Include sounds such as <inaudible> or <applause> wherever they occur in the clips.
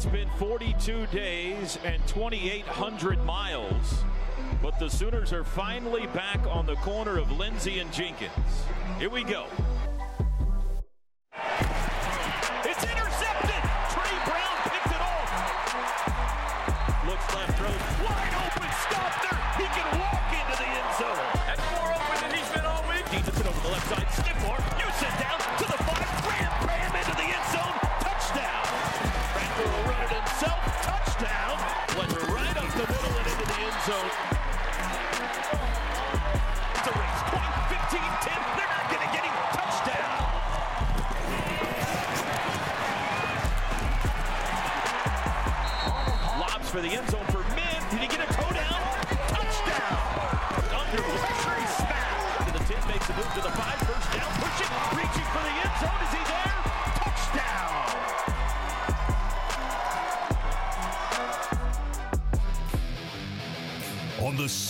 It's been 42 days and 2,800 miles, but the Sooners are finally back on the corner of Lindsay and Jenkins. Here we go.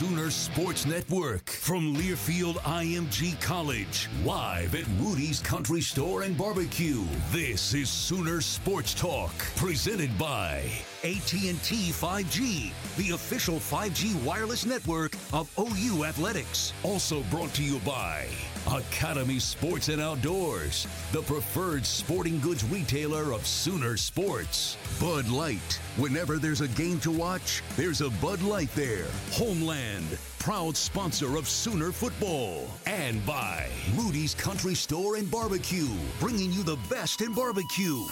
Sooner Sports Network from Learfield IMG College, live at Rudy's Country Store and Barbecue. This is Sooner Sports Talk, presented by AT&T 5G, the official 5G wireless network of OU Athletics. Also brought to you by Academy Sports and Outdoors, the preferred sporting goods retailer of Sooner Sports. Bud Light. Whenever there's a game to watch, there's a Bud Light there. Homeland, proud sponsor of Sooner football. And by Rudy's Country Store and Barbecue, bringing you the best in barbecue.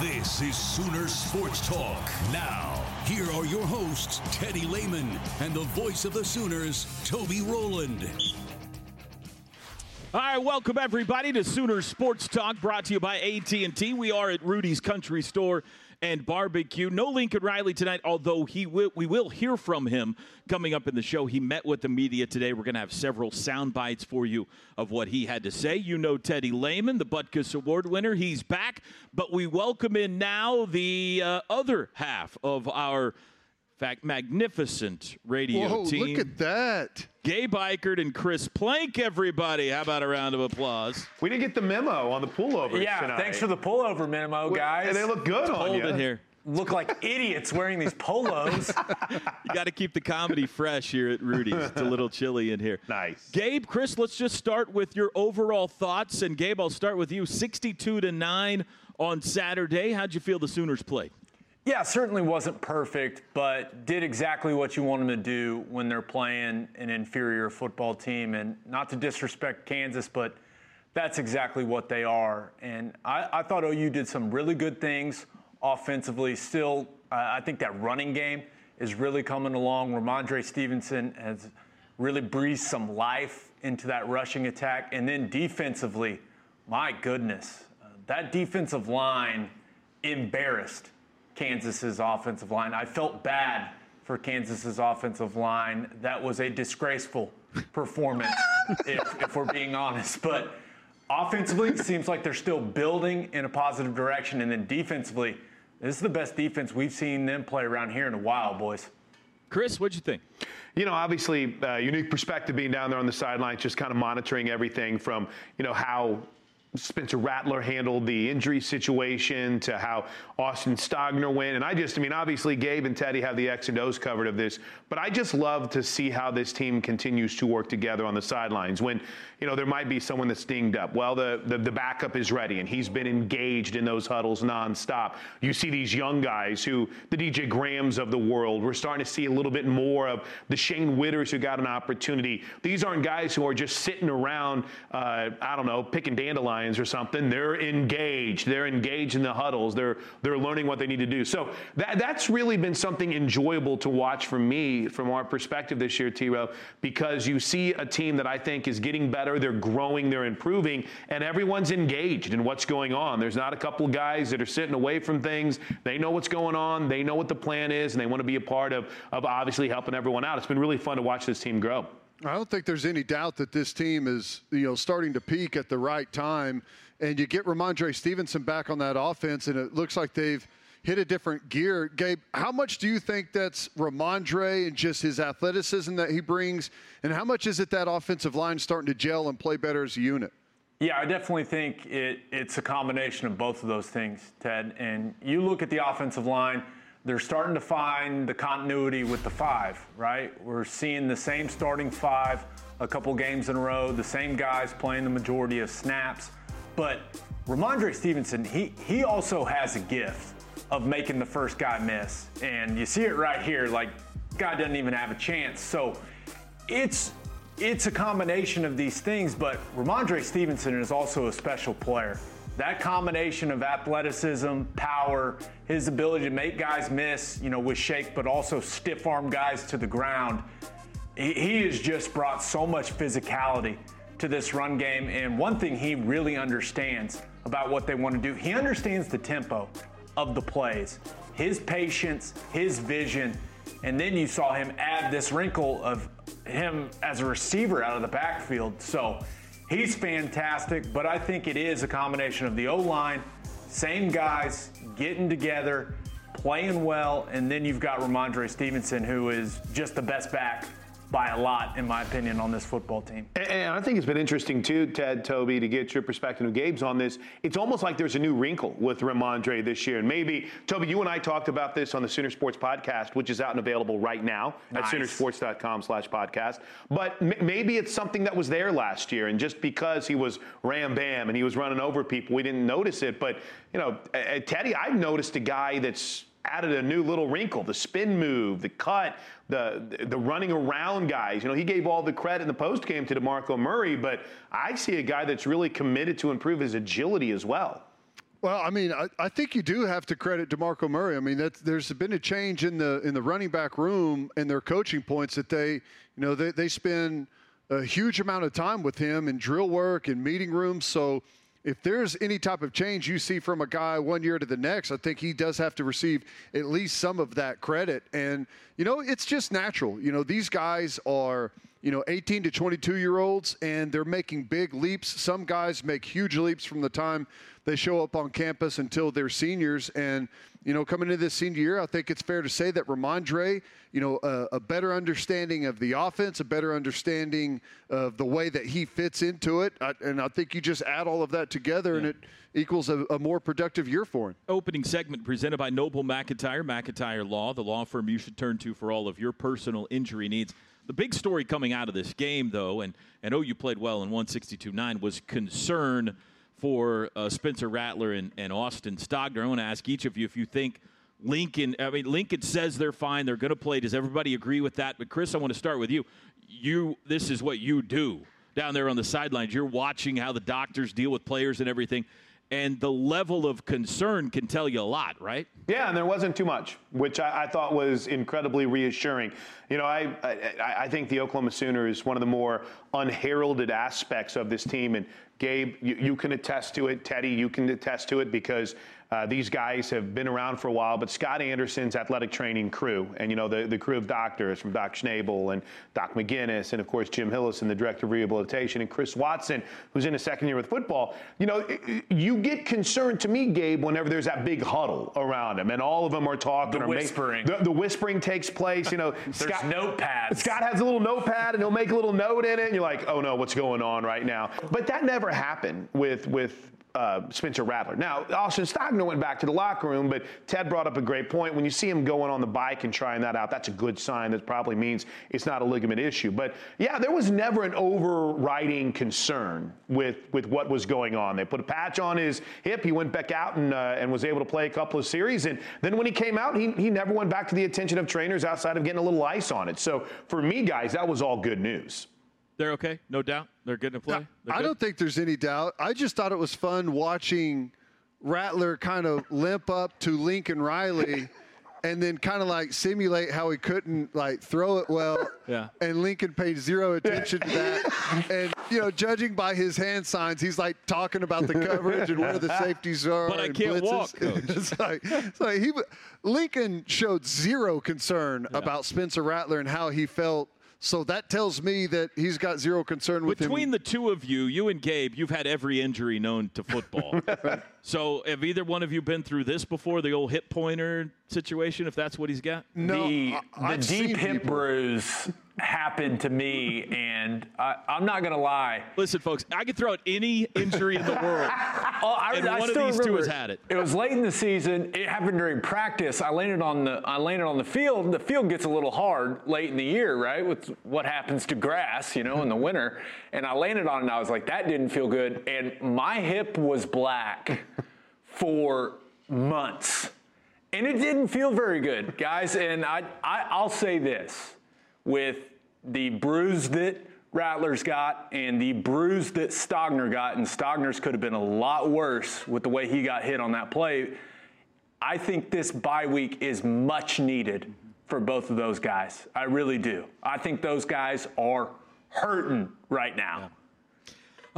This is Sooner Sports Talk. Now, here are your hosts, Teddy Lehman and the voice of the Sooners, Toby Rowland. All right, welcome everybody to Sooner Sports Talk, brought to you by AT&T. We are at Rudy's Country Store and Barbecue. No Lincoln Riley tonight, although he will, we will hear from him coming up in the show. He met with the media today. We're going to have several sound bites for you of what he had to say. You know Teddy Lehman, the Butkus Award winner. He's back, but we welcome in now the uh, other half of our fact magnificent radio Whoa, team. look at that. Gabe Ikard and Chris Plank, everybody. How about a round of applause? We didn't get the memo on the pullovers Yeah, tonight. thanks for the pullover memo, guys. And they look good on Hold you. it here. Look like <laughs> idiots wearing these polos. <laughs> You got to keep the comedy fresh here at Rudy's. It's a little chilly in here. Nice. Gabe, Chris, let's just start with your overall thoughts. And Gabe, I'll start with you. 62 to 9 on Saturday. How'd you feel the Sooners played? Yeah, certainly wasn't perfect, but did exactly what you want them to do when they're playing an inferior football team. And not to disrespect Kansas, but that's exactly what they are. And I, I thought OU did some really good things offensively. Still, uh, I think that running game is really coming along. Rhamondre Stevenson has really breathed some life into that rushing attack. And then defensively, my goodness, uh, that defensive line embarrassed Kansas's offensive line. I felt bad for Kansas's offensive line. That was a disgraceful performance, <laughs> if, if we're being honest. But offensively, it seems like they're still building in a positive direction. And then defensively, this is the best defense we've seen them play around here in a while, boys. Chris, what'd you think? You know, obviously, uh, unique perspective being down there on the sidelines, just kind of monitoring everything from, you know, how Spencer Rattler handled the injury situation to how Austin Stogner went. And I just, I mean, obviously Gabe and Teddy have the X and O's covered of this, but I just love to see how this team continues to work together on the sidelines. When, you know, there might be someone that's dinged up. Well, the, the, the backup is ready and he's been engaged in those huddles nonstop. You see these young guys who, the DJ Grahams of the world, we're starting to see a little bit more of the Shane Whitters who got an opportunity. These aren't guys who are just sitting around, uh, I don't know, picking dandelions or something. They're engaged. They're engaged in the huddles. They're, they're learning what they need to do. So that, that's really been something enjoyable to watch for me from our perspective this year, T-Row, because you see a team that I think is getting better they're growing, they're improving, and everyone's engaged in what's going on. There's not a couple guys that are sitting away from things. They know what's going on, they know what the plan is, and they want to be a part of, of obviously helping everyone out. It's been really fun to watch this team grow. I don't think there's any doubt that this team is, you know, starting to peak at the right time. And you get Rhamondre Stevenson back on that offense, and it looks like they've hit a different gear. Gabe, how much do you think that's Rhamondre and just his athleticism that he brings? And how much is it that offensive line starting to gel and play better as a unit? Yeah, I definitely think it, it's a combination of both of those things, Ted. And you look at the offensive line, they're starting to find the continuity with the five, right? We're seeing the same starting five a couple games in a row, the same guys playing the majority of snaps. But Rhamondre Stevenson, he, he also has a gift of making the first guy miss. And you see it right here, like guy doesn't even have a chance. So it's it's a combination of these things, but Rhamondre Stevenson is also a special player. That combination of athleticism, power, his ability to make guys miss, you know, with shake, but also stiff arm guys to the ground. He has just brought so much physicality to this run game. And one thing he really understands about what they want to do, he understands the tempo of the plays, his patience, his vision, and then you saw him add this wrinkle of him as a receiver out of the backfield. So he's fantastic, but I think it is a combination of the O line, same guys getting together, playing well, and then you've got Rhamondre Stevenson, who is just the best back by a lot, in my opinion, on this football team. And I think it's been interesting too, Ted, Toby, to get your perspective of Gabe's on this. It's almost like there's a new wrinkle with Rhamondre this year. And maybe, Toby, you and I talked about this on the Sooner Sports podcast, which is out and available right now nice. at Soonersports.com slash podcast. But m- maybe it's something that was there last year. And just because he was ram bam and he was running over people, we didn't notice it. But, you know, uh, Teddy, I've noticed a guy that's added a new little wrinkle the spin move, the cut, the the running around guys. You know, he gave all the credit in the post game to DeMarco Murray, but I see a guy that's really committed to improve his agility as well. Well, I mean, I, I think you do have to credit DeMarco Murray. I mean, there's been a change in the in the running back room and their coaching points that they, you know, they, they spend a huge amount of time with him in drill work and meeting rooms. So if there's any type of change you see from a guy one year to the next, I think he does have to receive at least some of that credit. And, you know, it's just natural. You know, these guys are, you know, 18 to 22 year olds and they're making big leaps. Some guys make huge leaps from the time they show up on campus until they're seniors. And, you know, coming into this senior year, I think it's fair to say that Rhamondre, you know, a, a, better understanding of the offense, a better understanding of the way that he fits into it. I, and I think you just add all of that together yeah. and it equals a, a, more productive year for him. Opening segment presented by Noble McIntyre, McIntyre Law, the law firm you should turn to for all of your personal injury needs. The big story coming out of this game, though, and, and you played well in 162 9, was concern – for uh, Spencer Rattler and, and Austin Stogner. I want to ask each of you if you think Lincoln, I mean, Lincoln says they're fine, they're going to play. Does everybody agree with that? But Chris, I want to start with you. You, this is what you do down there on the sidelines. You're watching how the doctors deal with players and everything and the level of concern can tell you a lot, right? Yeah, and there wasn't too much, which I, I thought was incredibly reassuring. You know, I, I, I think the Oklahoma Sooner is one of the more unheralded aspects of this team, and Gabe, you, you can attest to it. Teddy, you can attest to it because uh, these guys have been around for a while, but Scott Anderson's athletic training crew, and you know the, the crew of doctors from Doc Schnebel and Doc McGinnis, and of course Jim Hillison, the director of rehabilitation, and Chris Watson, who's in his second year with football. You know, you get concerned to me, Gabe, whenever there's that big huddle around him, and all of them are talking. The whispering. the, the, whispering takes place. You know, <laughs> there's Scott, notepads. Scott has a little notepad, and he'll make a little note in it, and you're like, oh no, what's going on right now? But that never happened with with uh, Spencer Rattler. Now, Austin Stogner went back to the locker room, but Ted brought up a great point. When you see him going on the bike and trying that out, that's a good sign. That probably means it's not a ligament issue. But yeah, there was never an overriding concern with, with what was going on. They put a patch on his hip. He went back out and, uh, and was able to play a couple of series. And then when he came out, he, he never went back to the attention of trainers outside of getting a little ice on it. So for me, guys, that was all good news. They're okay, no doubt. They're good to play. I don't think there's any doubt. I just thought it was fun watching Rattler kind of limp up to Lincoln Riley. <laughs> and then kind of like simulate how he couldn't like throw it well. Yeah. And Lincoln paid zero attention to that. <laughs> and you know, judging by his hand signs, he's like talking about the coverage and where the safeties are. But I and can't blitzes. walk. <laughs> Coach. it's like, it's like he, Lincoln showed zero concern Yeah. about Spencer Rattler and how he felt. So that tells me that he's got zero concern with Between him. the two of you, you and Gabe, you've had every injury known to football. <laughs> so have either one of you been through this before, the old hip pointer situation, if that's what he's got? no, the, I- the I've deep seen hip people- bruise happened to me, and I, I'm not gonna lie. Listen, folks, I could throw out any injury in the world. <laughs> Oh, I, And I one of still these two has had it. It was late in the season. It happened during practice. I landed on the I landed on the field. The field gets a little hard late in the year, right? With what happens to grass, you know, in the winter. And I landed on it, and I was like, that didn't feel good. And my hip was black for months, and it didn't feel very good, guys. And I, I I'll say this with the bruise that Rattlers got and the bruise that Stogner got, and Stogner's could have been a lot worse with the way he got hit on that play. I think this bye week is much needed for both of those guys. I really do. I think those guys are hurting right now.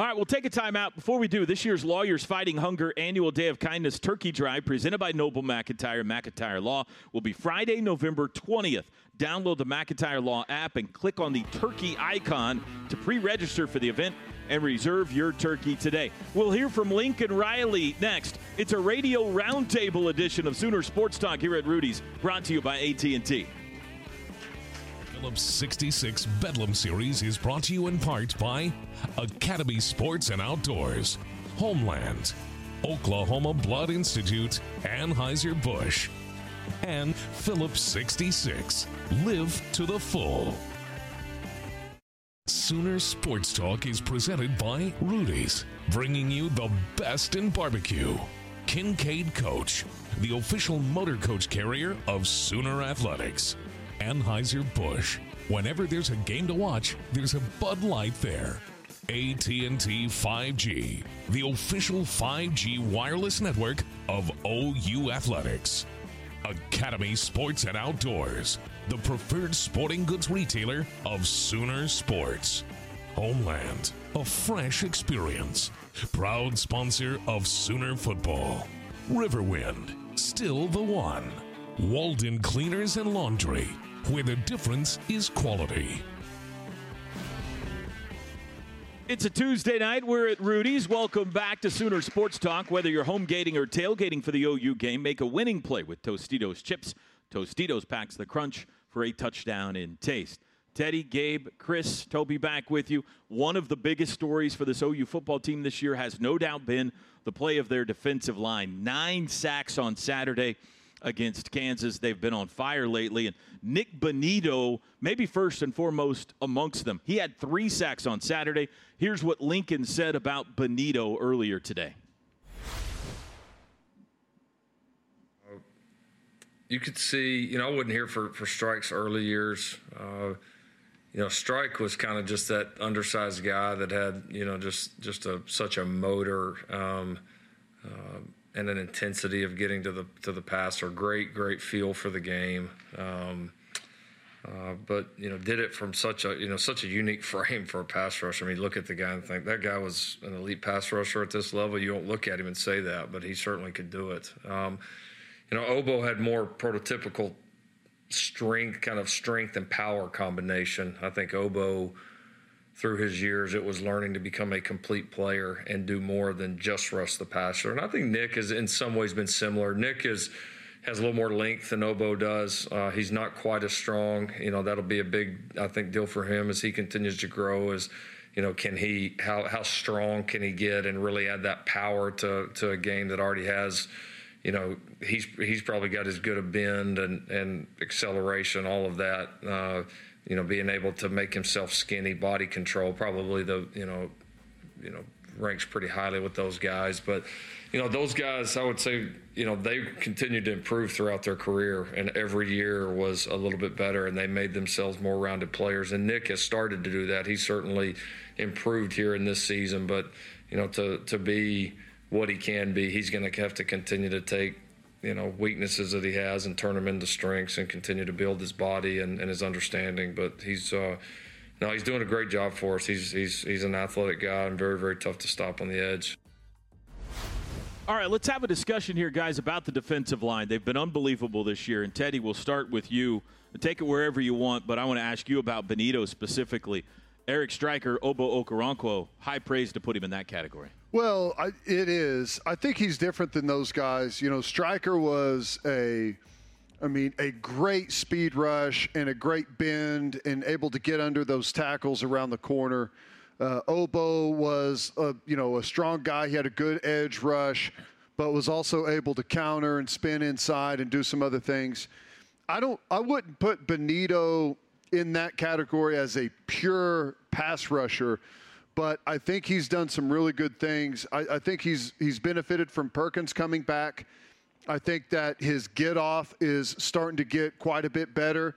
All right, we'll take a time out. Before we do, this year's Lawyers Fighting Hunger Annual Day of Kindness Turkey Drive, presented by Noble McIntyre, McIntyre Law, will be Friday, November 20th. Download the McIntyre Law app and click on the turkey icon to pre register for the event and reserve your turkey today. We'll hear from Lincoln Riley next. It's a radio roundtable edition of Sooner Sports Talk here at Rudy's, brought to you by AT&T. Phillips 66 Bedlam Series is brought to you in part by Academy Sports and Outdoors, Homeland, Oklahoma Blood Institute, Anheuser-Busch, and Phillips 66. Live to the full. Sooner Sports Talk is presented by Rudy's, bringing you the best in barbecue. Kincaid Coach, the official motor coach carrier of Sooner Athletics. Anheuser-Busch. Whenever there's a game to watch, there's a Bud Light there. AT&T 5G, the official 5G wireless network of OU Athletics. Academy Sports and Outdoors, the preferred sporting goods retailer of Sooner Sports. Homeland, a fresh experience. Proud sponsor of Sooner Football. Riverwind, still the one. Walden Cleaners and Laundry, where the difference is quality. It's a Tuesday night. We're at Rudy's. Welcome back to Sooner Sports Talk. Whether you're home gating or tailgating for the OU game, make a winning play with Tostitos chips. Tostitos packs the crunch for a touchdown in taste. Teddy, Gabe, Chris, Toby back with you. One of the biggest stories for this OU football team this year has no doubt been the play of their defensive line. Nine sacks on Saturday against Kansas. They've been on fire lately. And Nick Bonitto, maybe first and foremost amongst them, he had three sacks on Saturday. Here's what Lincoln said about Bonitto earlier today. you could see, you know, I wasn't here for, for Strike's early years. Uh, you know, Strike was kind of just that undersized guy that had, you know, just just a such a motor um, uh, and an intensity of getting to the to the passer. Great, great feel for the game. Um, Uh, but you know, did it from such a you know such a unique <laughs> frame for a pass rusher. I mean, look at the guy and think that guy was an elite pass rusher at this level. You don't look at him and say that, but he certainly could do it. Um, you know, Ogbo had more prototypical strength, kind of strength and power combination. I think Ogbo, through his years, it was learning to become a complete player and do more than just rush the passer. And I think Nick has, in some ways, been similar. Nick is has a little more length than Ogbo does. Uh, he's not quite as strong. You know, that'll be a big, I think, deal for him as he continues to grow. As you know, can he how how strong can he get and really add that power to to a game that already has you know, he's he's probably got as good a bend and, and acceleration, all of that. Uh, you know, being able to make himself skinny, body control, probably the you know, you know, ranks pretty highly with those guys. But you know, those guys, I would say, you know, they continued to improve throughout their career, and every year was a little bit better, and they made themselves more rounded players. And Nick has started to do that. He certainly improved here in this season, but you know, to to be what he can be. He's going to have to continue to take you know weaknesses that he has and turn them into strengths and continue to build his body and, and his understanding. But he's uh, no, he's doing a great job for us. He's he's he's an athletic guy and very very tough to stop on the edge. All right, let's have a discussion here, guys, about the defensive line. They've been unbelievable this year. And Teddy, we'll start with you. Take it wherever you want, but I want to ask you about Bonitto specifically. Eric Striker, Ogbo Okoronkwo, high praise to put him in that category. Well, I, it is. I think he's different than those guys. You know, Striker was a, I mean, a great speed rush and a great bend and able to get under those tackles around the corner. Uh, Ogbo was, a, you know, a strong guy. He had a good edge rush, but was also able to counter and spin inside and do some other things. I don't. I wouldn't put Bonitto in that category as a pure pass rusher but I think he's done some really good things. I, I, think he's he's benefited from Perkins coming back. I think that his get off is starting to get quite a bit better.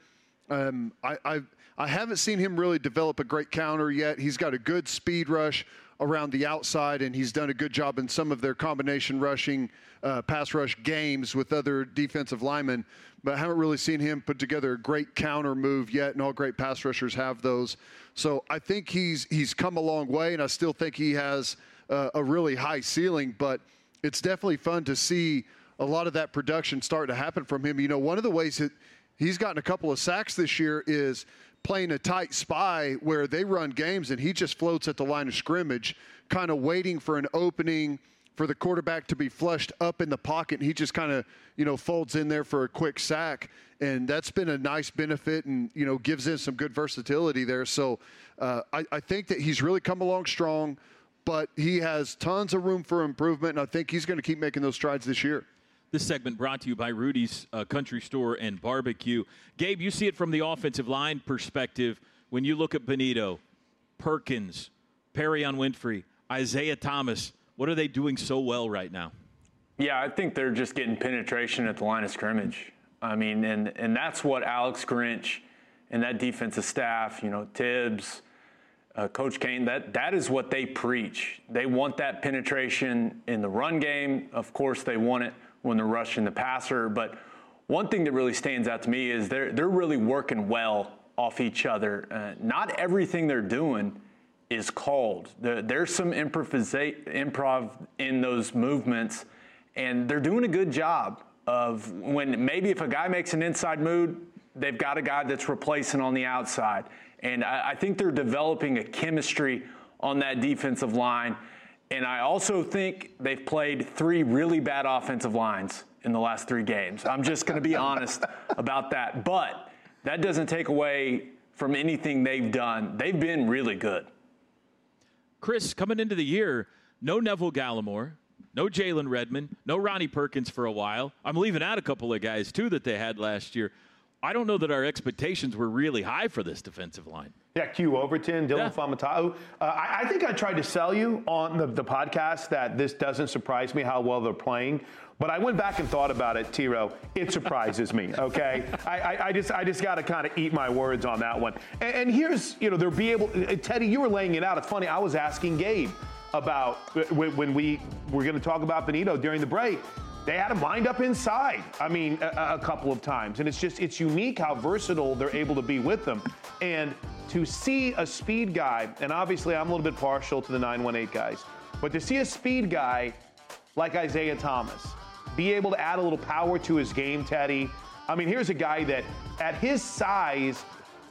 Um, I, I I haven't seen him really develop a great counter yet. He's got a good speed rush around the outside, and he's done a good job in some of their combination rushing, uh, pass rush games with other defensive linemen. But I haven't really seen him put together a great counter move yet, and all great pass rushers have those. So I think he's he's come a long way, and I still think he has uh, a really high ceiling. But it's definitely fun to see a lot of that production start to happen from him. You know, one of the ways that he's gotten a couple of sacks this year is playing a tight spy where they run games and he just floats at the line of scrimmage, kind of waiting for an opening for the quarterback to be flushed up in the pocket. And he just kind of, you know, folds in there for a quick sack. And that's been a nice benefit and, you know, gives in some good versatility there. So uh, I, I think that he's really come along strong, but he has tons of room for improvement. And I think he's going to keep making those strides this year. This segment brought to you by Rudy's uh, Country Store and Barbecue. Gabe, you see it from the offensive line perspective when you look at Bonitto, Perkins, Perrion Winfrey, Isaiah Thomas. What are they doing so well right now? Yeah, I think they're just getting penetration at the line of scrimmage. I mean, and and that's what Alex Grinch and that defensive staff, you know, Tibbs, uh, Coach Cain, that that is what they preach. They want that penetration in the run game. Of course, they want it when they're rushing the passer. But one thing that really stands out to me is they're they're really working well off each other. Uh, not everything they're doing is called. There, there's some improv in those movements, and they're doing a good job of when maybe if a guy makes an inside move, they've got a guy that's replacing on the outside. And I, I think they're developing a chemistry on that defensive line and I also think they've played three really bad offensive lines in the last three games. I'm just going to be honest <laughs> about that. But that doesn't take away from anything they've done. They've been really good. Chris, coming into the year, no Neville Gallimore, no Jalen Redmond, no Ronnie Perkins for a while. I'm leaving out a couple of guys, too, that they had last year. I don't know that our expectations were really high for this defensive line. Yeah, Q Overton, Dylan yeah. Faamatau. Uh, I, I, think I tried to sell you on the, the podcast that this doesn't surprise me how well they're playing. But I went back and thought about it, T-Row. It surprises me. <laughs> Okay, I, I, I, just I just got to kind of eat my words on that one. And, and here's you know they'll be able. Uh, Teddy, you were laying it out. It's funny. I was asking Gabe about uh, when we were going to talk about Bonitto during the break. They had him lined up inside. I mean, a, a, couple of times, and it's just it's unique how versatile they're able to be with them. And to see a speed guy, and obviously I'm a little bit partial to the 918 guys, but to see a speed guy like Isaiah Thomas be able to add a little power to his game, Teddy. I mean, here's a guy that at his size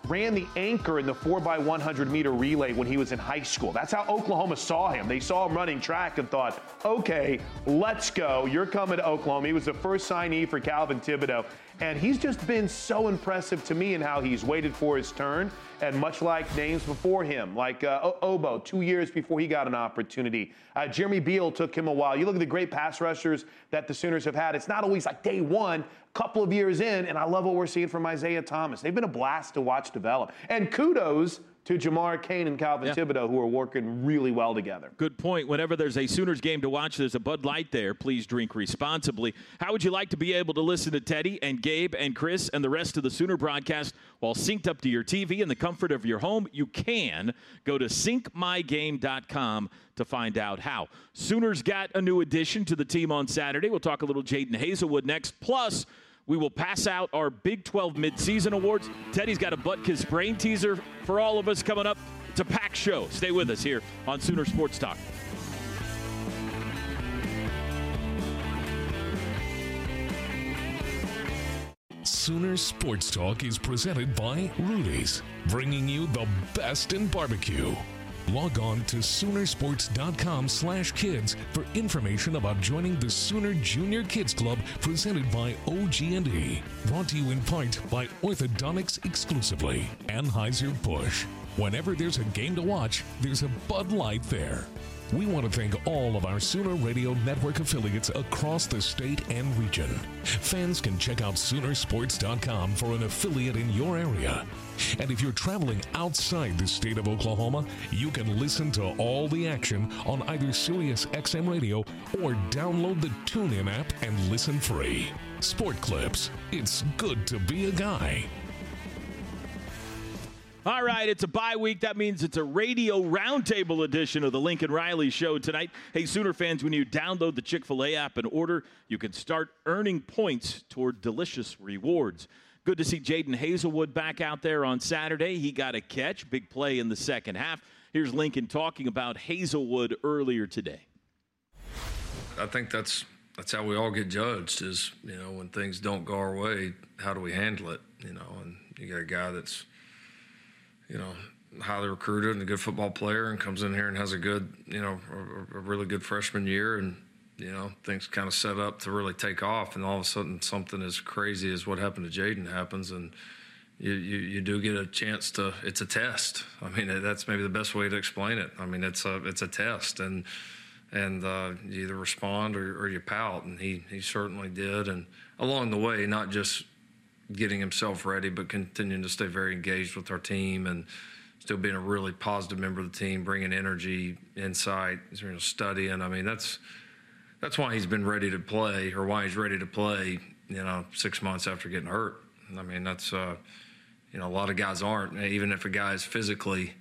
ran the anchor in the 4x100 meter relay when he was in high school. That's how Oklahoma saw him. They saw him running track and thought, okay, let's go. You're coming to Oklahoma. He was the first signee for Calvin Thibodeaux. And he's just been so impressive to me in how he's waited for his turn. And much like names before him, like uh, Ogbo, two years before he got an opportunity. Uh, Jeremy Beal took him a while. You look at the great pass rushers that the Sooners have had. It's not always like day one, couple of years in, and I love what we're seeing from Isaiah Thomas. They've been a blast to watch develop. And kudos to Jamar Cain and Calvin yeah. Thibodeaux, who are working really well together. Good point. Whenever there's a Sooners game to watch, there's a Bud Light there. Please drink responsibly. How would you like to be able to listen to Teddy and Gabe and Chris and the rest of the Sooner broadcast while synced up to your TV in the comfort of your home? You can go to syncmygame.com to find out how. Sooners got a new addition to the team on Saturday. We'll talk a little Jadon Haselwood next. Plus, we will pass out our Big 12 midseason awards. Teddy's got a Butkus brain teaser for all of us coming up. It's a packed show. Stay with us here on Sooner Sports Talk. Sooner Sports Talk is presented by Rudy's, bringing you the best in barbecue. Log on to Soonersports.com slash kids for information about joining the Sooner Junior Kids Club presented by OG&E. Brought to you in part by Orthodontics exclusively, Anheuser-Busch. Whenever there's a game to watch, there's a Bud Light there. We want to thank all of our Sooner Radio Network affiliates across the state and region. Fans can check out Soonersports.com for an affiliate in your area. And if you're traveling outside the state of Oklahoma, you can listen to all the action on either Sirius XM Radio or download the TuneIn app and listen free. Sport Clips. It's good to be a guy. All right, it's a bye week. That means it's a radio roundtable edition of the Lincoln Riley Show tonight. Hey, Sooner fans, when you download the Chick fil A app and order, you can start earning points toward delicious rewards. Good to see Jadon Haselwood back out there on Saturday. He got a catch, big play in the second half. Here's Lincoln talking about Haselwood earlier today. I think that's that's how we all get judged is, you know, when things don't go our way, how do we handle it? You know, and you got a guy that's you know, highly recruited and a good football player and comes in here and has a good, you know, a, a really good freshman year and, you know, things kind of set up to really take off. And all of a sudden, something as crazy as what happened to Jadon happens. And you, you, you do get a chance to, it's a test. I mean, that's maybe the best way to explain it. I mean, it's a, it's a test. And, and uh, you either respond or, or you pout. And he, he certainly did. And along the way, not just getting himself ready, but continuing to stay very engaged with our team and still being a really positive member of the team, bringing energy, insight, you know, studying. I mean, that's that's why he's been ready to play, or why he's ready to play. You know, six months after getting hurt. I mean, that's uh, you know, a lot of guys aren't. Even if a guy's physically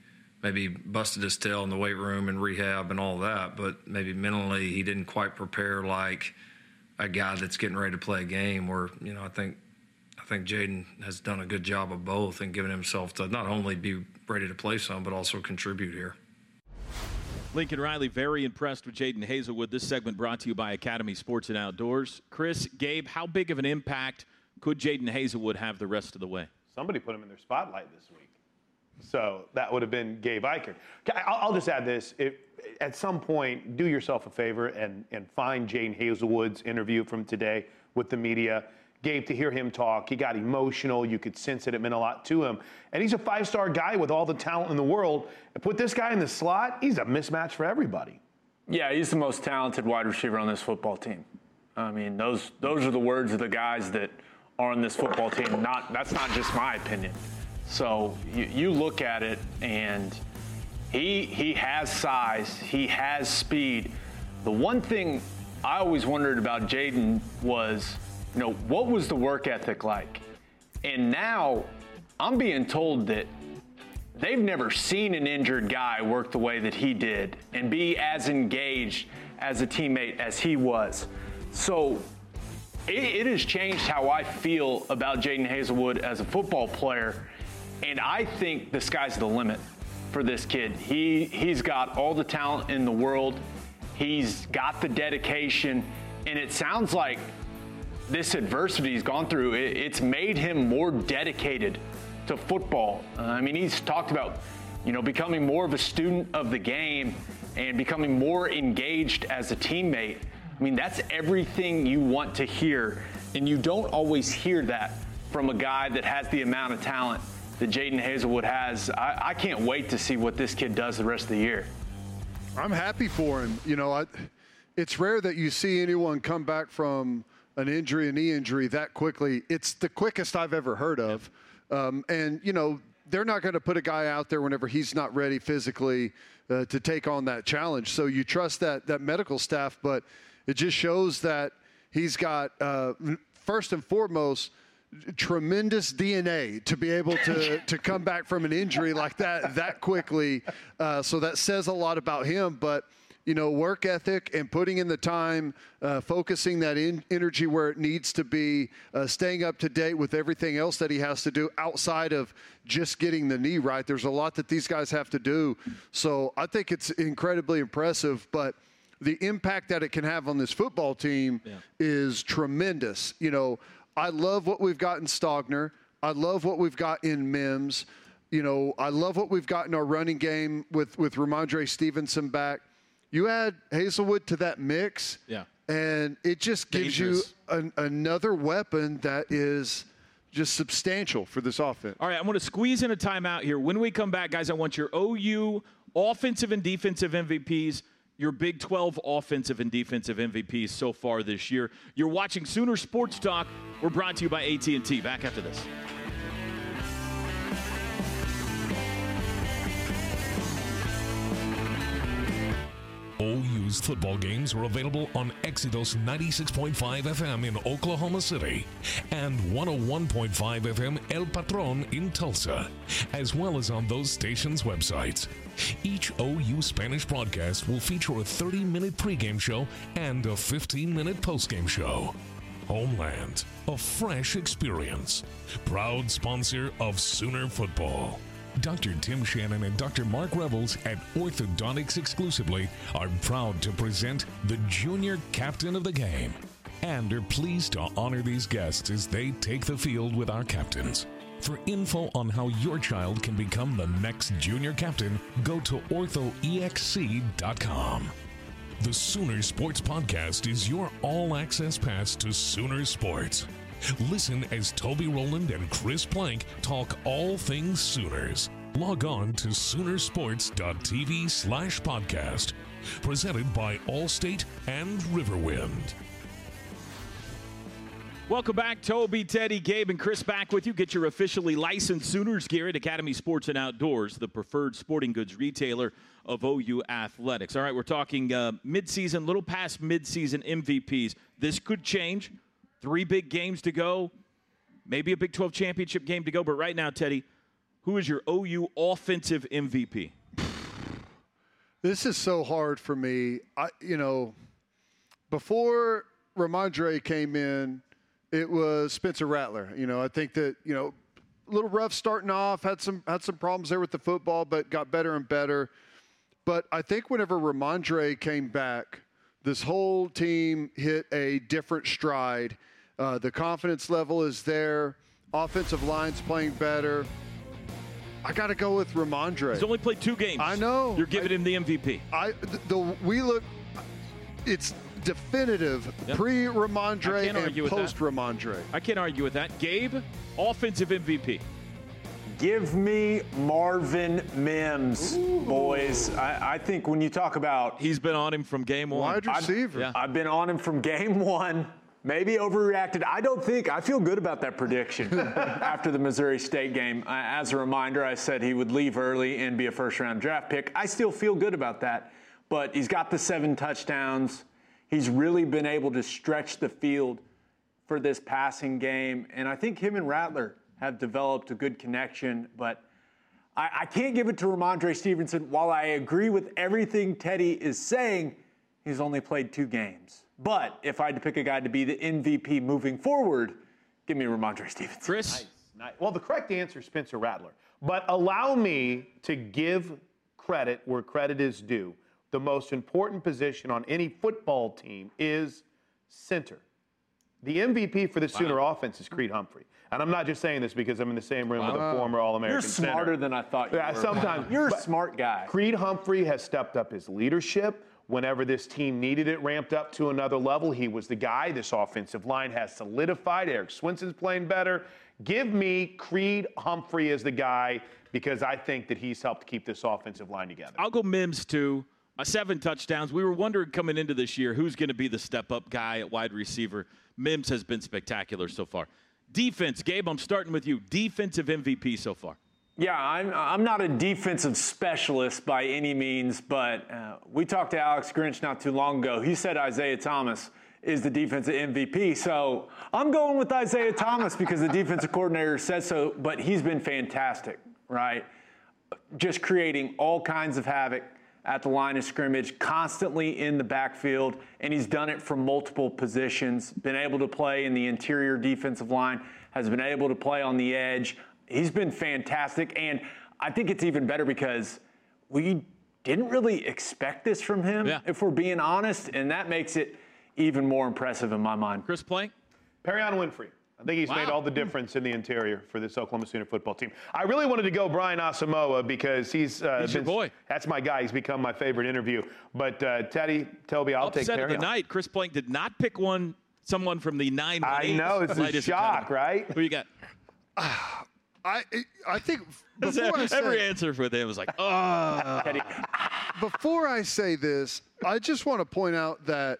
maybe busted his tail in the weight room and rehab and all that, but maybe mentally he didn't quite prepare like a guy that's getting ready to play a game. Where you know, I think I think Jadon has done a good job of both and given himself to not only be ready to play some, but also contribute here. Lincoln Riley, very impressed with Jadon Haselwood. This segment brought to you by Academy Sports and Outdoors. Chris, Gabe, how big of an impact could Jadon Haselwood have the rest of the way? Somebody put him in their spotlight this week. So that would have been Gabe Ikard. I'll just add this. At some point, do yourself a favor and, and find Jadon Haselwood's interview from today with the media Gabe, to hear him talk, he got emotional. You could sense it. It meant a lot to him. And he's a five star guy with all the talent in the world. And put this guy in the slot, he's a mismatch for everybody. Yeah, he's the most talented wide receiver on this football team. I mean, those those are the words of the guys that are on this football team. Not that's not just my opinion. So you, you look at it, and he he has size, he has speed. The one thing I always wondered about Jadon was you know, what was the work ethic like? And now I'm being told that they've never seen an injured guy work the way that he did and be as engaged as a teammate as he was. So it, it has changed how I feel about Jadon Haselwood as a football player. And I think the sky's the limit for this kid. He, he's got all the talent in the world, he's got the dedication, and it sounds like this adversity he's gone through, it, it's made him more dedicated to football. Uh, I mean, he's talked about, you know, becoming more of a student of the game and becoming more engaged as a teammate. I mean, that's everything you want to hear, and you don't always hear that from a guy that has the amount of talent that Jadon Haselwood has. I, I, can't wait to see what this kid does the rest of the year. I'm happy for him. You know, I, it's rare that you see anyone come back from an injury, a knee injury, that quickly. It's the quickest I've ever heard of. Um, and, you know, they're not going to put a guy out there whenever he's not ready physically uh, to take on that challenge. So you trust that that medical staff, but it just shows that he's got uh, first and foremost tremendous DNA to be able to <laughs> to come back from an injury like that that quickly. Uh, so that says a lot about him, but you know, work ethic and putting in the time, uh, focusing that in energy where it needs to be, uh, staying up to date with everything else that he has to do outside of just getting the knee right. There's a lot that these guys have to do. So I think it's incredibly impressive, but the impact that it can have on this football team yeah. is tremendous. You know, I love what we've got in Stogner. I love what we've got in Mims. You know, I love what we've got in our running game with with Rhamondre Stevenson back. You add Haselwood to that mix, yeah, and it just gives Dangerous. you an, another weapon that is just substantial for this offense. All right, I'm going to squeeze in a timeout here. When we come back, guys, I want your OU offensive and defensive MVPs, your Big 12 offensive and defensive MVPs so far this year. You're watching Sooner Sports Talk. We're brought to you by AT&T. Back after this. Football games are available on Exodus 96.5 FM in Oklahoma City and 101.5 FM El Patron in Tulsa, as well as on those stations' websites. Each OU Spanish broadcast will feature a 30 minute pregame show and a 15 minute postgame show. Homeland, a fresh experience. Proud sponsor of Sooner Football. Dr. Tim Shannon and Dr. Mark Revels at Orthodontics Exclusively are proud to present the junior captain of the game and are pleased to honor these guests as they take the field with our captains. For info on how your child can become the next junior captain, go to orthoexc.com. The Sooner Sports Podcast is your all access pass to Sooner Sports. Listen as Toby Rowland and Chris Plank talk all things Sooners. Log on to Soonersports.tv slash podcast. Presented by Allstate and Riverwind. Welcome back, Toby, Teddy, Gabe, and Chris back with you. Get your officially licensed Sooners gear at Academy Sports and Outdoors, the preferred sporting goods retailer of OU Athletics. All right, we're talking uh, midseason, little past midseason MVPs. This could change. Three big games to go, maybe a Big 12 championship game to go. But right now, Teddy, who is your OU offensive MVP? <sighs> This is so hard for me. I, you know, before Rhamondre came in, it was Spencer Rattler. You know, I think that you know, a little rough starting off, had some had some problems there with the football, but got better and better. But I think whenever Rhamondre came back, this whole team hit a different stride uh, the confidence level is there. Offensive line's playing better. I got to go with Rhamondre. He's only played two games. I know. You're giving I, him the MVP. I the, the we look. It's definitive yep. pre Rhamondre and post Rhamondre. I can't argue with that. Gabe, offensive MVP. Give me Marvin Mims, Ooh. boys. I, I, think when you talk about he's been on him from game one. Wide receiver. I've, yeah. I've been on him from <laughs> game one. Maybe overreacted. I don't think. I feel good about that prediction <laughs> after the Missouri State game. As a reminder, I said he would leave early and be a first round draft pick. I still feel good about that. But he's got the seven touchdowns. He's really been able to stretch the field for this passing game. And I think him and Rattler have developed a good connection. But I, I can't give it to Rhamondre Stevenson. While I agree with everything Teddy is saying, He's only played two games. But if I had to pick a guy to be the MVP moving forward, give me Rhamondre Stevenson. Chris? Nice, nice. Well, the correct answer is Spencer Rattler. But allow me to give credit where credit is due. The most important position on any football team is center. The MVP for the Sooner offense is Creed Humphrey. And I'm not just saying this because I'm in the same room with a former All American. You're smarter than I thought you Yeah, were. sometimes. You're a smart guy. Creed Humphrey has stepped up his leadership. Whenever this team needed it ramped up to another level, he was the guy. This offensive line has solidified. Erik Swenson's playing better. Give me Creed Humphrey as the guy because I think that he's helped keep this offensive line together. I'll go Mims too. Uh, seven touchdowns. We were wondering coming into this year who's going to be the step up guy at wide receiver. Mims has been spectacular so far. Defense, Gabe, I'm starting with you. Defensive MVP so far. Yeah, I'm, I'm not a defensive specialist by any means, but uh, we talked to Alex Grinch not too long ago. He said Isaiah Thomas is the defensive MVP. So I'm going with Isaiah Thomas because the defensive coordinator says so, but he's been fantastic, right? Just creating all kinds of havoc at the line of scrimmage, constantly in the backfield, and he's done it from multiple positions. Been able to play in the interior defensive line, has been able to play on the edge. He's been fantastic, and I think it's even better because we didn't really expect this from him, Yeah. if we're being honest, and that makes it even more impressive in my mind. Chris Plank? Perrion Winfrey. I think he's made all the difference in the interior for this Oklahoma Sooner football team. I really wanted to go Brian Asamoah because he's, uh, He's your been- boy. That's my guy. He's become my favorite interview. But uh, Teddy, Toby, I'll take Upset of the Perrion. night. Chris Plank did not pick one. Someone from the nine. I know, it's a latest shock, academy. right? Who you got? <sighs> <sighs> I I think <laughs> before I Every answer with him was like, oh. Before I say this, I just want to point out that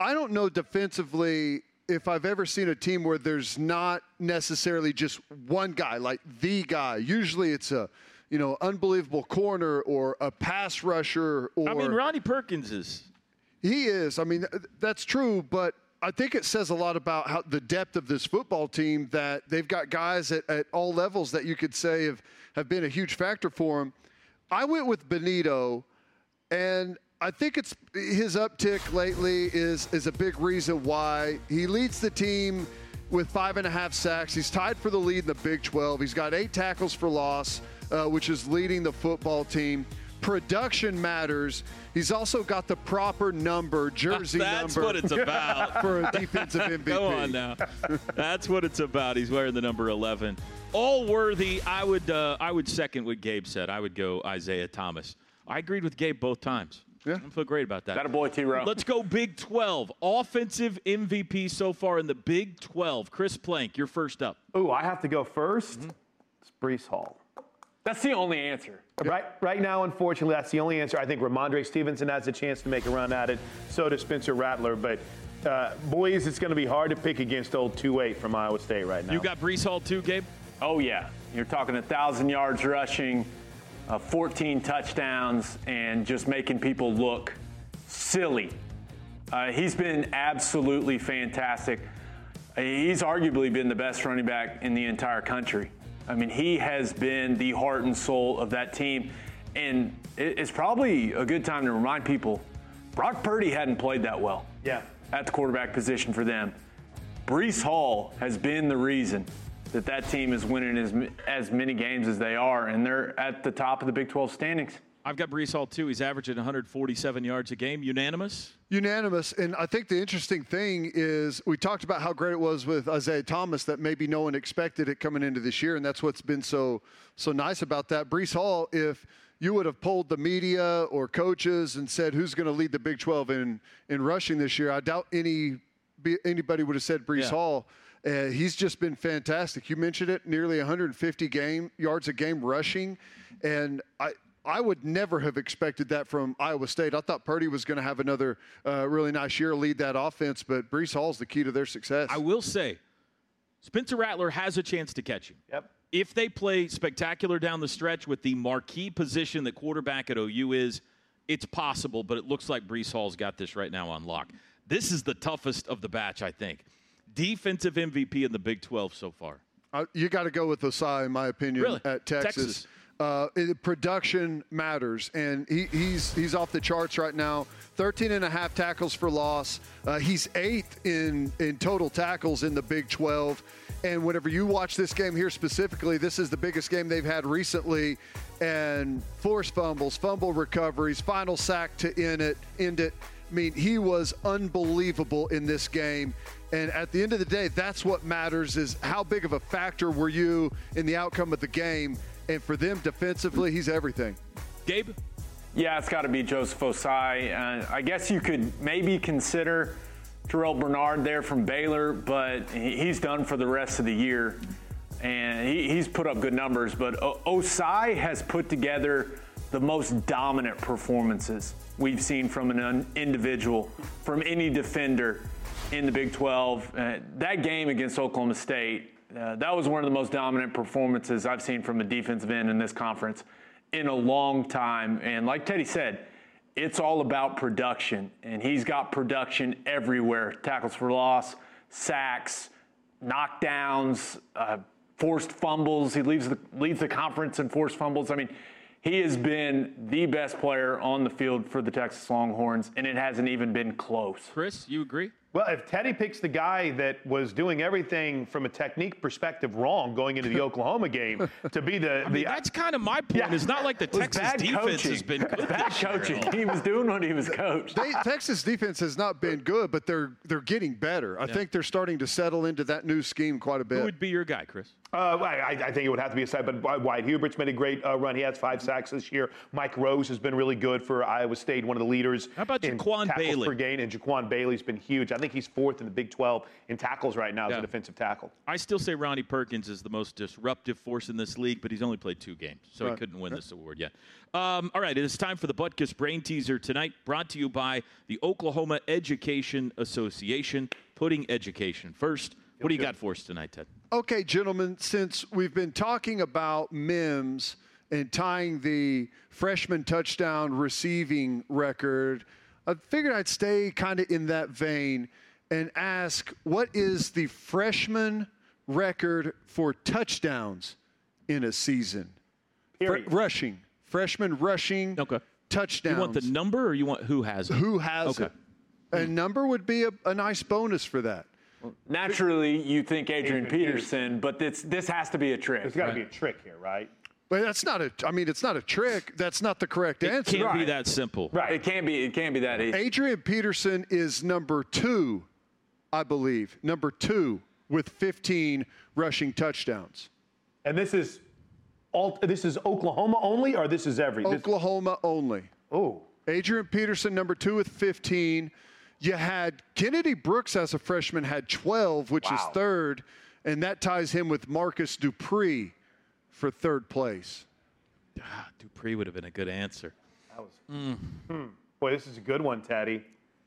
I don't know defensively if I've ever seen a team where there's not necessarily just one guy, like the guy. Usually it's a, you know, unbelievable corner or a pass rusher or I mean, Ronnie Perkins is. he is. I mean, that's true, but I think it says a lot about how the depth of this football team that they've got guys at, at all levels that you could say have, have been a huge factor for them. I went with Bonitto, and I think it's his uptick lately is is a big reason why he leads the team with five and a half sacks. He's tied for the lead in the Big 12. He's got eight tackles for loss, uh, which is leading the football team. Production matters. He's also got the proper number, jersey <laughs> That's number That's what it's about. <laughs> for a defensive <laughs> MVP. Go on now. That's what it's about. He's wearing the number 11. All worthy. I would uh, I would second what Gabe said. I would go Isaiah Thomas. I agreed with Gabe both times. Yeah. I feel great about that. that a boy, T-Row. Let's go Big 12. Offensive MVP so far in the Big 12. Chris Plank, you're first up. Ooh, I have to go 1st Mm-hmm. It's Breece Hall. That's the only answer. Right, right now, unfortunately, that's the only answer. I think Rhamondre Stevenson has a chance to make a run at it. So does Spencer Rattler. But uh, boys, it's going to be hard to pick against old 2-8 from Iowa State right now. You got Breece Hall too, Gabe? Oh, yeah. You're talking 1,000 yards rushing, uh, 14 touchdowns, and just making people look silly. Uh, he's been absolutely fantastic. Uh, He's arguably been the best running back in the entire country. I mean, he has been the heart and soul of that team. And it's probably a good time to remind people Brock Purdy hadn't played that well Yeah. at the quarterback position for them. Breece Hall has been the reason that that team is winning as, as many games as they are, and they're at the top of the Big 12 standings. I've got Breece Hall too. He's averaging 147 yards a game. Unanimous? Unanimous. And I think the interesting thing is we talked about how great it was with Isaiah Thomas that maybe no one expected it coming into this year. And that's what's been so so nice about that. Breece Hall, if you would have pulled the media or coaches and said who's going to lead the Big 12 in, in rushing this year, I doubt any anybody would have said Breece Yeah. Hall. Uh, he's just been fantastic. You mentioned it, nearly 150 game yards a game rushing, and I I would never have expected that from Iowa State. I thought Purdy was going to have another uh, really nice year, lead that offense, but Breece Hall's the key to their success. I will say, Spencer Rattler has a chance to catch him. Yep. If they play spectacular down the stretch with the marquee position that quarterback at OU is, it's possible, but it looks like Breece Hall's got this right now on lock. This is the toughest of the batch, I think. Defensive MVP in the Big 12 so far. Uh, you got to go with Ossai, in my opinion, Really? at Texas. Texas. Uh, production matters, and he, he's he's off the charts right now. 13 and a half tackles for loss. Uh, he's eighth in, in total tackles in the Big 12. And whenever you watch this game here specifically, this is the biggest game they've had recently. And forced fumbles, fumble recoveries, final sack to end it. End it. I mean, he was unbelievable in this game. And at the end of the day, that's what matters is how big of a factor were you in the outcome of the game. And for them defensively, he's everything. Gabe? Yeah, it's got to be Joseph Ossai. Uh, I guess you could maybe consider Terrell Bernard there from Baylor, but he's done for the rest of the year. And he, he's put up good numbers, but o- Ossai has put together the most dominant performances we've seen from an individual, from any defender in the Big 12. Uh, that game against Oklahoma State, uh, that was one of the most dominant performances I've seen from a defensive end in this conference in a long time. And like Teddy said, it's all about production, and he's got production everywhere tackles for loss, sacks, knockdowns, uh, forced fumbles. He leads the, leads the conference in forced fumbles. I mean, he has been the best player on the field for the Texas Longhorns, and it hasn't even been close. Chris, you agree? Well, if Teddy picks the guy that was doing everything from a technique perspective wrong going into the <laughs> Oklahoma game to be the, I mean, the that's kind of my point. Yeah. It's not like the Texas defense coaching. has been good. <laughs> Bad this year coaching. He was doing what he was coached. They, Texas defense has not been good, but they're they're getting better. I think they're starting to settle into that new scheme quite a bit. Who would be your guy, Chris? Uh, I, I think it would have to be Ossai, but Wyatt Hubert's made a great uh, run. He has five sacks this year. Mike Rose has been really good for Iowa State, one of the leaders. How about Jaquan tackles Bailey? per game, and Jaquan Bailey's been huge. I think he's fourth in the Big 12 in tackles right now as a defensive tackle. I still say Ronnie Perkins is the most disruptive force in this league, but he's only played two games, so he couldn't win this award yet. Um, all right, it is time for the Butkus Brain Teaser tonight, brought to you by the Oklahoma Education Association, putting education first. What do you got for us tonight, Ted? Okay, gentlemen, since we've been talking about Mims and tying the freshman touchdown receiving record, I figured I'd stay kind of in that vein and ask what is the freshman record for touchdowns in a season? Fre- rushing. Freshman rushing Okay. touchdowns. You want the number or you want who has it? Who has Okay. it? A number would be a, a nice bonus for that. Naturally, you think Adrian, Adrian Peterson, but this this has to be a trick. There's got to be a trick here, right? But that's not a. I mean, it's not a trick. That's not the correct It answer. can't be that simple. Right. It can't be. It can't be that easy. Adrian Peterson is number two, I believe. Number two with 15 rushing touchdowns. And this is all. This is Oklahoma only, or this is every. this- Oklahoma only. oh, Adrian Peterson, number two with 15. You had Kennedy Brooks as a freshman had 12, which is third, and that ties him with Marcus Dupree for third place. Ah, Dupree would have been a good answer. That was boy, this is a good one, Teddy.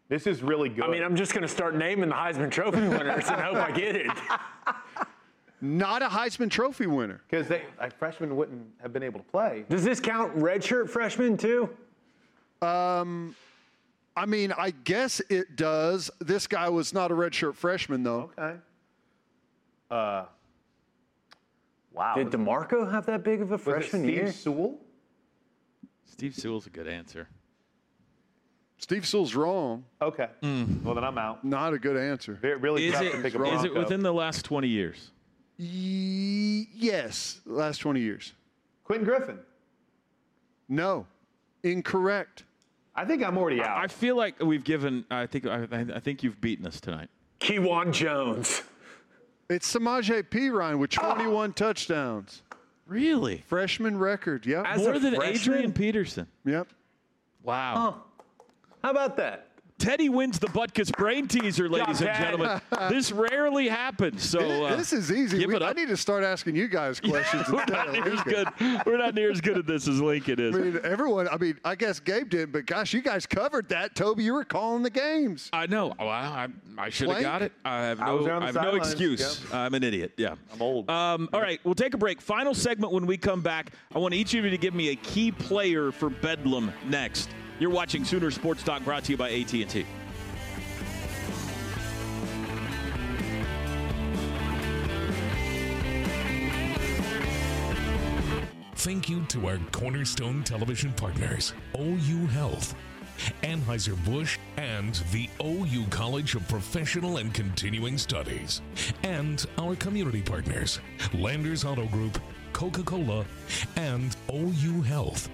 This is really good. I mean, I'm just going to start naming the Heisman Trophy winners and hope I get it. <laughs> Not a Heisman Trophy winner. because they a freshman wouldn't have been able to play. Does this count redshirt freshmen too? Um, I mean, I guess it does. This guy was not a redshirt freshman, though. Okay. Uh. Wow. Did DeMarco have that big of a was it freshman Steve year? Sewell? Steve Sewell's a good answer. Steve Sewell's wrong. Okay. Hmm. Well, then I'm out. Not a good answer. Ve- Really Is tough it, to pick a is it within the last 20 years? Ye- yes, last 20 years. Quentin Griffin? No, incorrect. I think I'm already out. I feel like we've given. I think. I, I think you've beaten us tonight. Kejuan Jones. It's Samaje Perine with ah. 21 touchdowns. Really? Freshman record. Yep. As More than freshman? Adrian Peterson. Yep. Wow. How about that? Teddy wins the Butkus Brain Teaser, ladies and gentlemen. <laughs> this rarely happens. So uh, this is easy. We- I need to start asking you guys questions <laughs> We're not near as good. We're not near as good at this as Lincoln is. I mean, everyone. I mean, I guess Gabe did, but gosh, you guys covered that. Toby, you were calling the games. I know. Well, I, I should have got it. I have no, there on I have no sidelines. excuse. I'm an idiot. Yeah. I'm old. Um, all right, we'll take a break. Final segment when we come back. I want each of you to give me a key player for Bedlam next. You're watching Sooner Sports Talk brought to you by AT&T. Thank you to our cornerstone television partners, OU Health, Anheuser-Busch, and the OU College of Professional and Continuing Studies. And our community partners, Landers Auto Group, Coca-Cola, and OU Health.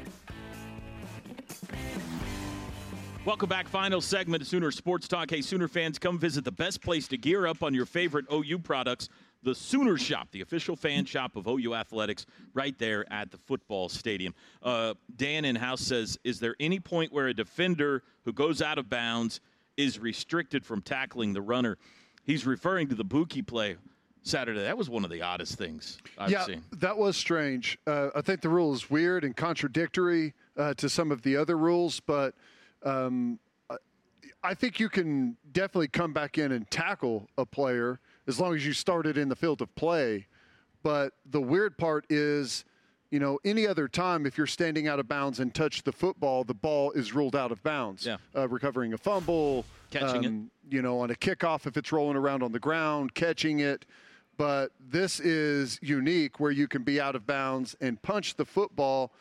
Welcome back. Final segment of Sooner Sports Talk. Hey, Sooner fans, come visit the best place to gear up on your favorite OU products, the Sooner Shop, the official fan shop of OU Athletics, right there at the football stadium. Uh, Dan in house says, Is there any point where a defender who goes out of bounds is restricted from tackling the runner? He's referring to the Buki play Saturday. That was one of the oddest things I've yeah, seen. that was strange. Uh, I think the rule is weird and contradictory uh, to some of the other rules, but um, I think you can definitely come back in and tackle a player as long as you started in the field of play. But the weird part is, you know, any other time if you're standing out of bounds and touch the football, the ball is ruled out of bounds. Yeah. Uh, recovering a fumble, Catching um, You know, on a kickoff if it's rolling around on the ground, catching it. But this is unique where you can be out of bounds and punch the football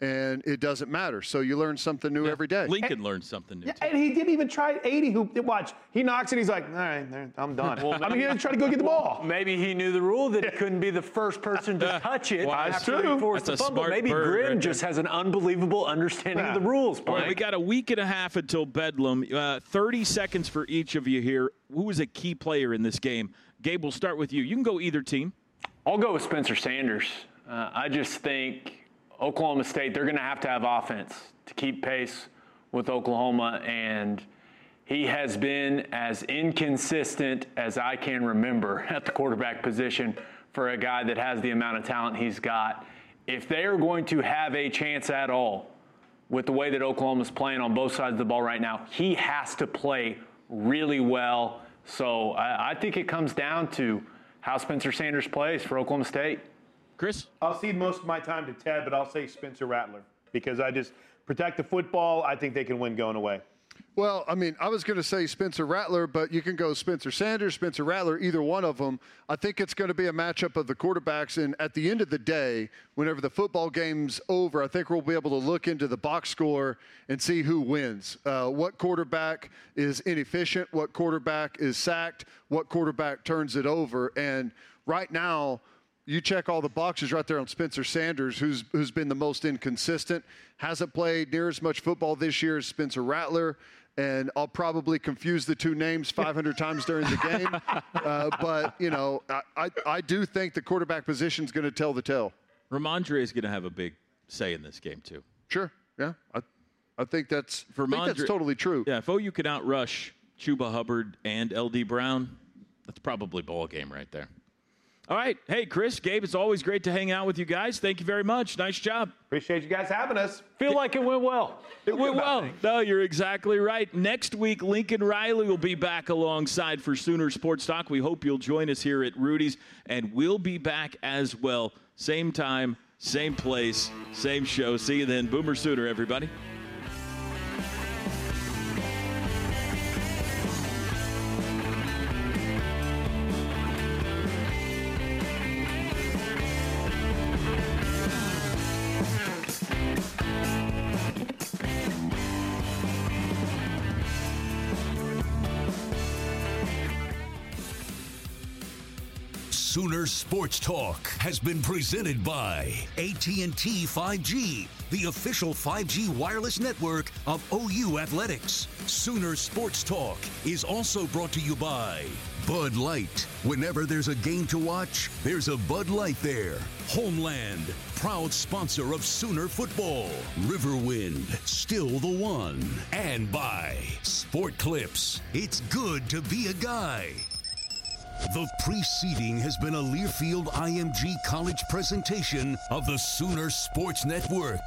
and it doesn't matter. So you learn something new every day. Lincoln learned something new. Yeah, too. and he didn't even try 80. Who watch? He knocks it. He's like, all right, I'm done. I mean, he didn't try to go get the ball. Maybe he knew the rule that he couldn't be the first person to touch it Well, that's after true. forced That's the a fumble. smart Maybe bird Grim right just has an unbelievable understanding of the rules. All right, we got a week and a half until Bedlam. Uh, 30 seconds for each of you here. Who was a key player in this game? Gabe, we'll start with you. You can go either team. I'll go with Spencer Sanders. Uh, I just think Oklahoma State, they're going to have to have offense to keep pace with Oklahoma. And he has been as inconsistent as I can remember <laughs> at the quarterback position for a guy that has the amount of talent he's got. If they are going to have a chance at all with the way that Oklahoma's playing on both sides of the ball right now, he has to play really well. So I, I think it comes down to how Spencer Sanders plays for Oklahoma State. Chris? I'll cede most of my time to Ted, but I'll say Spencer Rattler because I just protect the football. I think they can win going away. Well, I mean, I was going to say Spencer Rattler, but you can go Spencer Sanders, Spencer Rattler, either one of them. I think it's going to be a matchup of the quarterbacks. And at the end of the day, whenever the football game's over, I think we'll be able to look into the box score and see who wins. Uh, what quarterback is inefficient? What quarterback is sacked? What quarterback turns it over? And right now, you check all the boxes right there on Spencer Sanders, who's who's been the most inconsistent, hasn't played near as much football this year as Spencer Rattler, and I'll probably confuse the two names 500 times during the game. <laughs> Uh, but you know, I, I I do think the quarterback position is going to tell the tale. Rhamondre is going to have a big say in this game, too. Sure, yeah, I I think that's For I think that's totally true. Yeah, if OU can outrush Chuba Hubbard and LD Brown, that's probably ball game right there. All right. Hey, Chris, Gabe, it's always great to hang out with you guys. Thank you very much. Nice job. Appreciate you guys having us. Feel like it went well. It went well. No, you're exactly right. Next week, Lincoln Riley will be back alongside for Sooner Sports Talk. We hope you'll join us here at Rudy's, and we'll be back as well. Same time, same place, same show. See you then. Boomer Sooner, everybody. Sports Talk has been presented by AT&T 5G, the official 5G wireless network of OU Athletics. Sooner Sports Talk is also brought to you by Bud Light. Whenever there's a game to watch, there's a Bud Light there. Homeland, proud sponsor of Sooner football. Riverwind, still the one. And by Sport Clips. It's good to be a guy. The preceding has been a Learfield IMG College presentation of the Sooner Sports Network.